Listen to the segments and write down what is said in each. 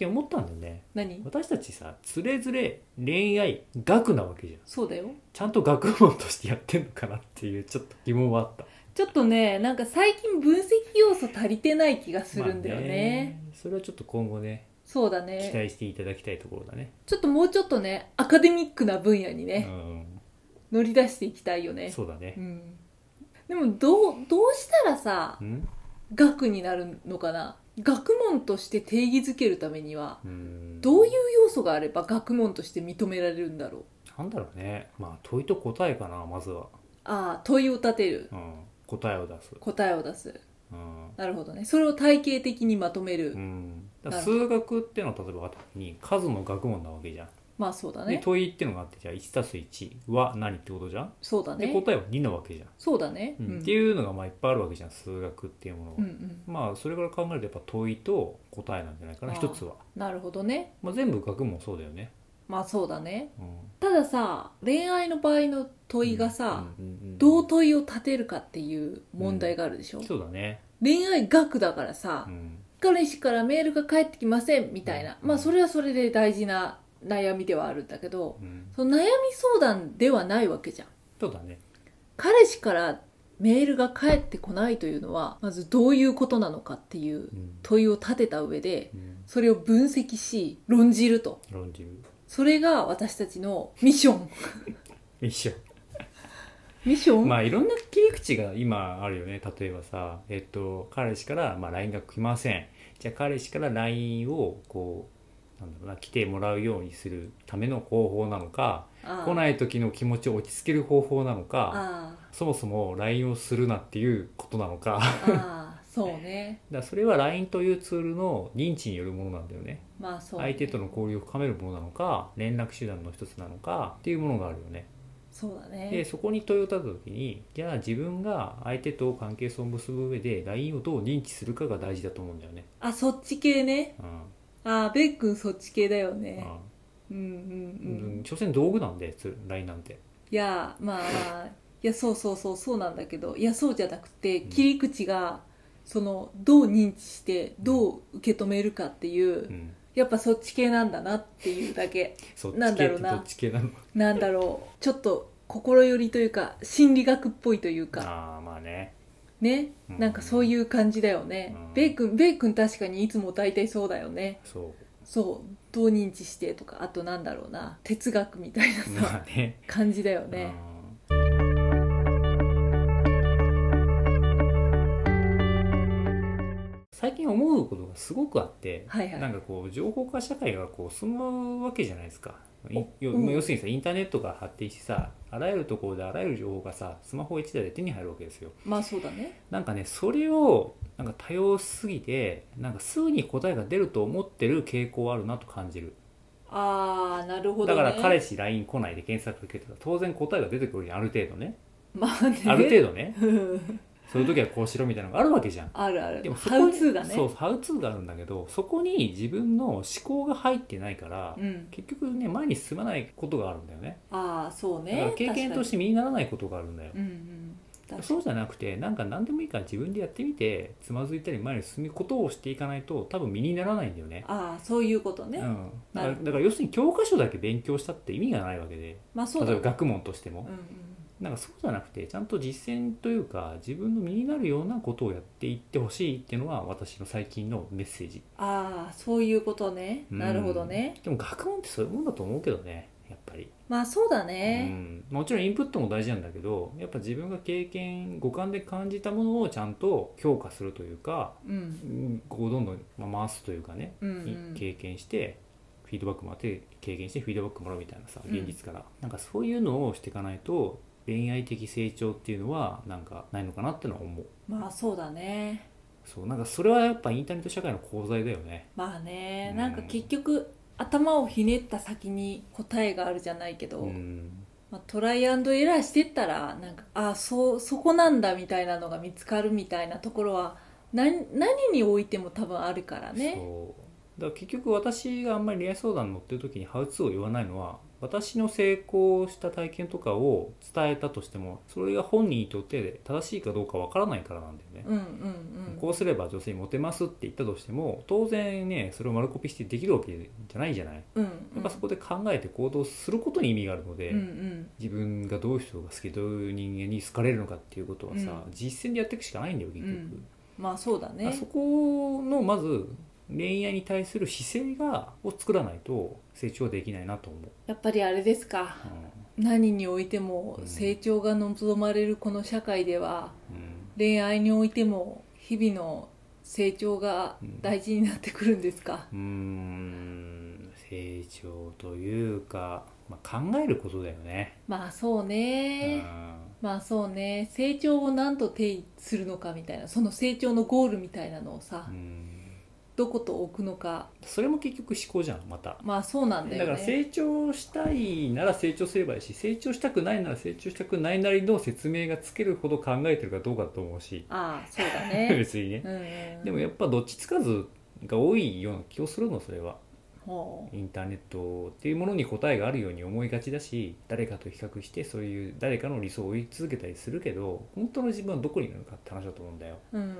近思ったんだよね。何？私たちさつれづれ恋愛学なわけじゃん。そうだよ。ちゃんと学問としてやってんのかなっていうちょっと疑問はあった。ちょっとねなんか最近分析要素足りてない気がするんだよね,、まあそれはちょっと今後ねそうだ期ね待していただきたいところだね。ちょっともうちょっとねアカデミックな分野にうね、ん。乗り出していきたいよね。そうだね。うん。でもどうどうしたらさうん？学になるのかな？学問として定義づけるためにはうん。どういう要素があれば学問として認められるんだろう？なんだろうね。まあ問いと答えかなまずは、ああ問いを立てる。うん、答えを出す。答えを出す。うん。なるほどね。それを体系的にまとめる、うん、数学っていうのは例えばに数の学問なわけじゃん、まあそうだでね問いっていうのがあってじゃあ 1+1 は何ってことじゃん、そうだね。で答えは2なわけじゃん、そうだね。うん。うん。っていうのがまあいっぱいあるわけじゃん数学っていうものは、うんうん。まあそれから考えるとやっぱ問いと答えなんじゃないかなあー一つは、なるほどね。まあ、全部学問そうだよね、まあそうだね。うん、たださ恋愛の場合の問いがさ、うんうんうんどう問いを立てるかっていう問題があるでしょ、そうだね、恋愛学だからさ、うん。彼氏からメールが返ってきませんみたいな、うん。まあそれはそれで大事な悩みではあるんだけどうん、その悩み相談ではないわけじゃん。そうだね。彼氏からメールが返ってこないというのはまずどういうことなのかっていううん、問いを立てた上でうん、それを分析し論じると。論じる。それが私たちのミッション。一緒ミッション、まあいろんな切り口が今あるよね。例えばさえっと彼氏からまあ LINE が来ません。じゃあ彼氏から LINE をこうなんだろうな来てもらうようにするための方法なのか来ない時の気持ちを落ち着ける方法なのかあそもそも LINE をするなっていうことなのか。あああ そうね。だそれは LINE というツールの認知によるものなんだよね。まあそうね。相手との交流を深めるものなのか連絡手段の一つなのかっていうものがあるよね。そうだでねそこに問いを立てた時にじゃあ自分が相手と関係性を結ぶ上で LINE をどう認知するかが大事だと思うんだよね。あそっち系ね。うんああベックンそっち系だよね。うんうんううんん、所詮道具なんでつ LINE なんて。いやまあいやそうそうそうそうなんだけどいやそうじゃなくて切り口がそのどう認知してどう受け止めるかっていううん、やっぱそっち系なんだなっていうだけ。そっなんだろうな。ち系ってどっち系なの？なんだろう。ちょっと心寄りというか心理学っぽいというか。ああまあね。ね。うん。なんかそういう感じだよね。うん。ベイ君ベイ君確かにいつも大体そうだよね。そそう。どう認知してとかあとなんだろうな。哲学みたいなう。さまあね。感じだよね。うん。最近思うことがすごくあって、はいはい。なんかこう情報化社会がこう進むわけじゃないですか。要するにさインターネットが発展してさあらゆるところであらゆる情報がさスマホ1台で手に入るわけですよ。まあそうだね。なんかねそれをなんか多用しすぎてなんかすぐに答えが出ると思ってる傾向はあるなと感じる。ああなるほどだねから彼氏 LINE 来ないで検索かけたら当然答えが出てくるじゃんある程度ね。まあね。ある程度ね。度 そういう時はこうしろみたいなのがあるわけじゃん。あるある。でもそハウツーがね。そうハウツーがあるんだけどそこに自分の思考が入ってないから、うん。結局ね前に進まないことがあるんだよね。ああそうだからね経験として身にならないことがあるんだよ。確かに。うんうん確そうじゃなくてなんか何でもいいから自分でやってみてつまずいたり前に進むことをしていかないと多分身にならないんだよね。ああそういうことね、うん、だなるからだから要するに教科書だけ勉強したって意味がないわけで。まあそう例えば学問としても、うんうんなんかそうじゃなくてちゃんと実践というか自分の身になるようなことをやっていってほしいっていうのが私の最近のメッセージ。ああそういうことね、うん。なるほどね。でも学問ってそういうもんだと思うけどねやっぱり、まあそうだうね、ん、もちろんインプットも大事なんだけどやっぱ自分が経験五感で感じたものをちゃんと評価するというか、うん。うんこうどんどんまあ回すというかね、うんうん。経験してフィードバックもあって経験してフィードバックもらうみたいなさうん。現実から、なんかそういうのをしていかないと恋愛的成長っていうのはなんかないのかなってのは思う。まあそうだね。そうなんかそれはやっぱインターネット社会の功罪だよね。まあね、うん。なんか結局頭をひねった先に答えがあるじゃないけど、うん。まあ、トライアンドエラーしてったらなんかあそうそこなんだみたいなのが見つかるみたいなところは何何においても多分あるからね。そう。だから結局私があんまり恋愛相談に乗ってる時にハウツーを言わないのは私の成功した体験とかを伝えたとしてもそれが本人にとって正しいかどうかわからないからなんだよね、うんうんうん。こうすれば女性にモテますって言ったとしても当然ねそれを丸コピーしてできるわけじゃないじゃない。うんやっぱそこで考えて行動することに意味があるので、うんうん。自分がどういう人が好きどういう人間に好かれるのかっていうことはさ、うん。実践でやっていくしかないんだよ結局、うん。まあそうだあねそこのまず恋愛に対する姿勢がを作らないと成長できないなと思う、やっぱりあれですか。何においてもうん。成長が望まれるこの社会ではうん。うん恋愛においても日々の成長が大事になってくるんですか、うーん。成長というか、まあ、考えることだよね、まあそうね、まあそうね。成長を何と定義するのかみたいなその成長のゴールみたいなのをさ、うんうんどこと置くのか。それも結局思考じゃんまた。まあそうなんだよね。だから成長したいなら成長すればいいし成長したくないなら成長したくないなりの説明がつけるほど考えてるかどうかだと思うし。ああそうだね。別にね。うんうん。でもやっぱどっちつかずが多いような気をするのそれはインターネットっていうものに答えがあるように思いがちだし誰かと比較してそういう誰かの理想を追い続けたりするけど本当の自分はどこにいるのかって話だと思うんだよ、うんうんうんう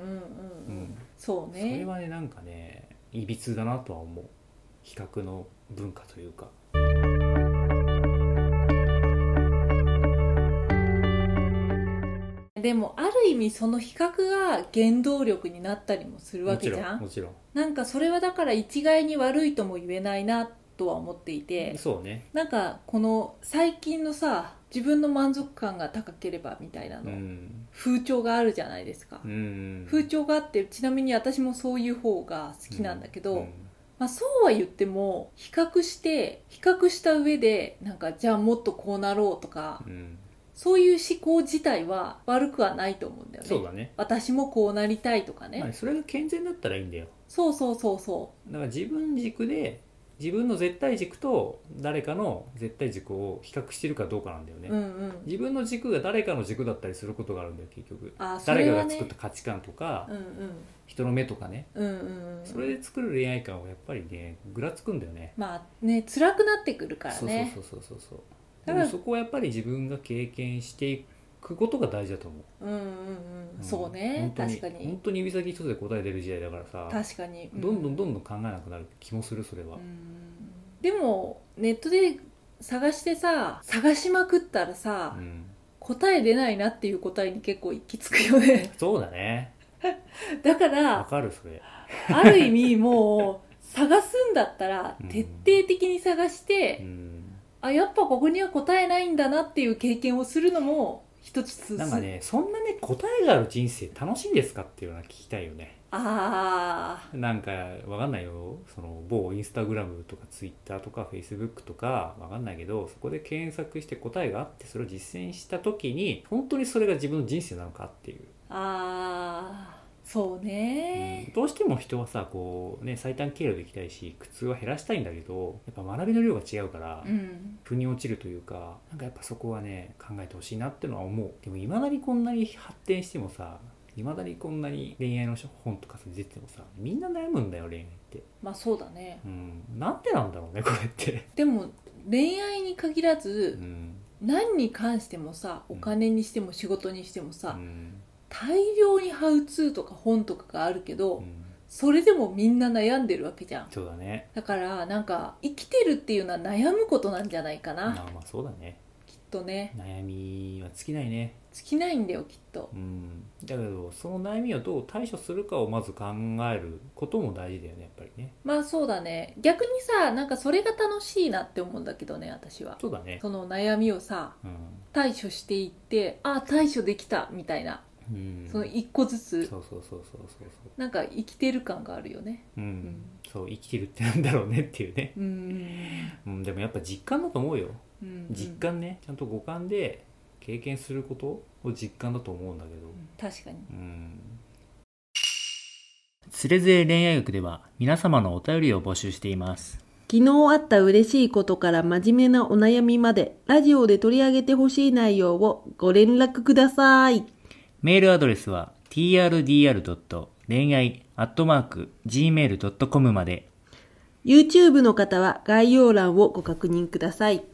うん。ん、そうそれねはねなんかねいびつだなとは思う。比較の文化というかでもある意味その比較が原動力になったりもするわけじゃん。んもちろん。なんかそれはだから一概に悪いとも言えないなとは思っていて。そうね。なんかこの最近のさ自分の満足感が高ければみたいなうの、ん。風潮があるじゃないですか、うん風潮があってちなみに私もそういう方が好きなんだけど、うん。まあ、そうは言っても比較して比較した上でなんかじゃあもっとこうなろうとかうんそういう思考自体は悪くはないと思うんだよね。そうだね、私もこうなりたいとかね、まあそれが健全だったらいいんだよ。そうそうそうそだから自分軸で自分の絶対軸と誰かの絶対軸を比較してるかどうかなんだよね、ううんうん。自分の軸が誰かの軸だったりすることがあるんだよ結局。あそ誰かが作った価値観とか、うん人の目とかね。うんうんうん。うんそれで作る恋愛観はやっぱりねぐらつくんだよね。まあね辛くなってくるからね。そうそうそうそうそうだからそこはやっぱり自分が経験していくことが大事だと思う、うんうんうん。うん。そうね。確かに。本当に指先一つで答え出る時代だからさ確かに、うどんどんどんどん考えなくなる気もするそれは、うん。でもネットで探してさ探しまくったらさ、うん。答え出ないなっていう答えに結構行き着くよね。そうだね。だかわらかるそれ。ある意味もう探すんだったらうん。徹底的に探して、うんあやっぱここには答えないんだなっていう経験をするのも一つ進なんかねそんなね答えがある人生楽しいんですかっていうのは聞きたいよね。あなんかわかんないよ。その某インスタグラムとかツイッターとかフェイスブックとかわかんないけどそこで検索して答えがあってそれを実践した時に本当にそれが自分の人生なのかっていう、ーあーそうね。うん。どうしても人はさこうね最短経路で行きたいし苦痛は減らしたいんだけどやっぱ学びの量が違うから、うん。腑に落ちるというかなんかやっぱそこはね考えてほしいなってのは思う。でもいまだにこんなに発展してもさいまだにこんなに恋愛の本とか出ててもさみんな悩むんだよ恋愛って。まあそうだね。うん。なんでなんだろうねこれって。でも恋愛に限らうずん何に関してもさお金にしても仕事にしてもうさ、ん大量にハウツーとか本とかがあるけど、うん。それでもみんな悩んでるわけじゃん。そうだね。だからなんか生きてるっていうのは悩むことなんじゃないかな、まあまあそうだね。きっとね。悩みは尽きないね。尽きないんだよきっと。うん。だけどその悩みをどう対処するかをまず考えることも大事だよねやっぱりね。まあそうだね。逆にさなんかそれが楽しいなって思うんだけどね私は。そうだね。その悩みをさうん。対処していってあ対処できたみたいな、うん。その一個ずつ。そうそうそうそうそうそう。なんか生きてる感があるよね。うん。ん。そう生きてるってなんだろうねっていうね、うん。うん、でもやっぱ実感だと思うよ。うん実感ね。ちゃんと五感で経験することを実感だと思うんだけど。確かに。うん。つれづれ恋愛学では皆様のお便りを募集しています。昨日あった嬉しいことから真面目なお悩みまで、ラジオで取り上げてほしい内容をご連絡ください。メールアドレスは trdr. 恋愛 .gmail.com まで YouTube の方は概要欄をご確認ください。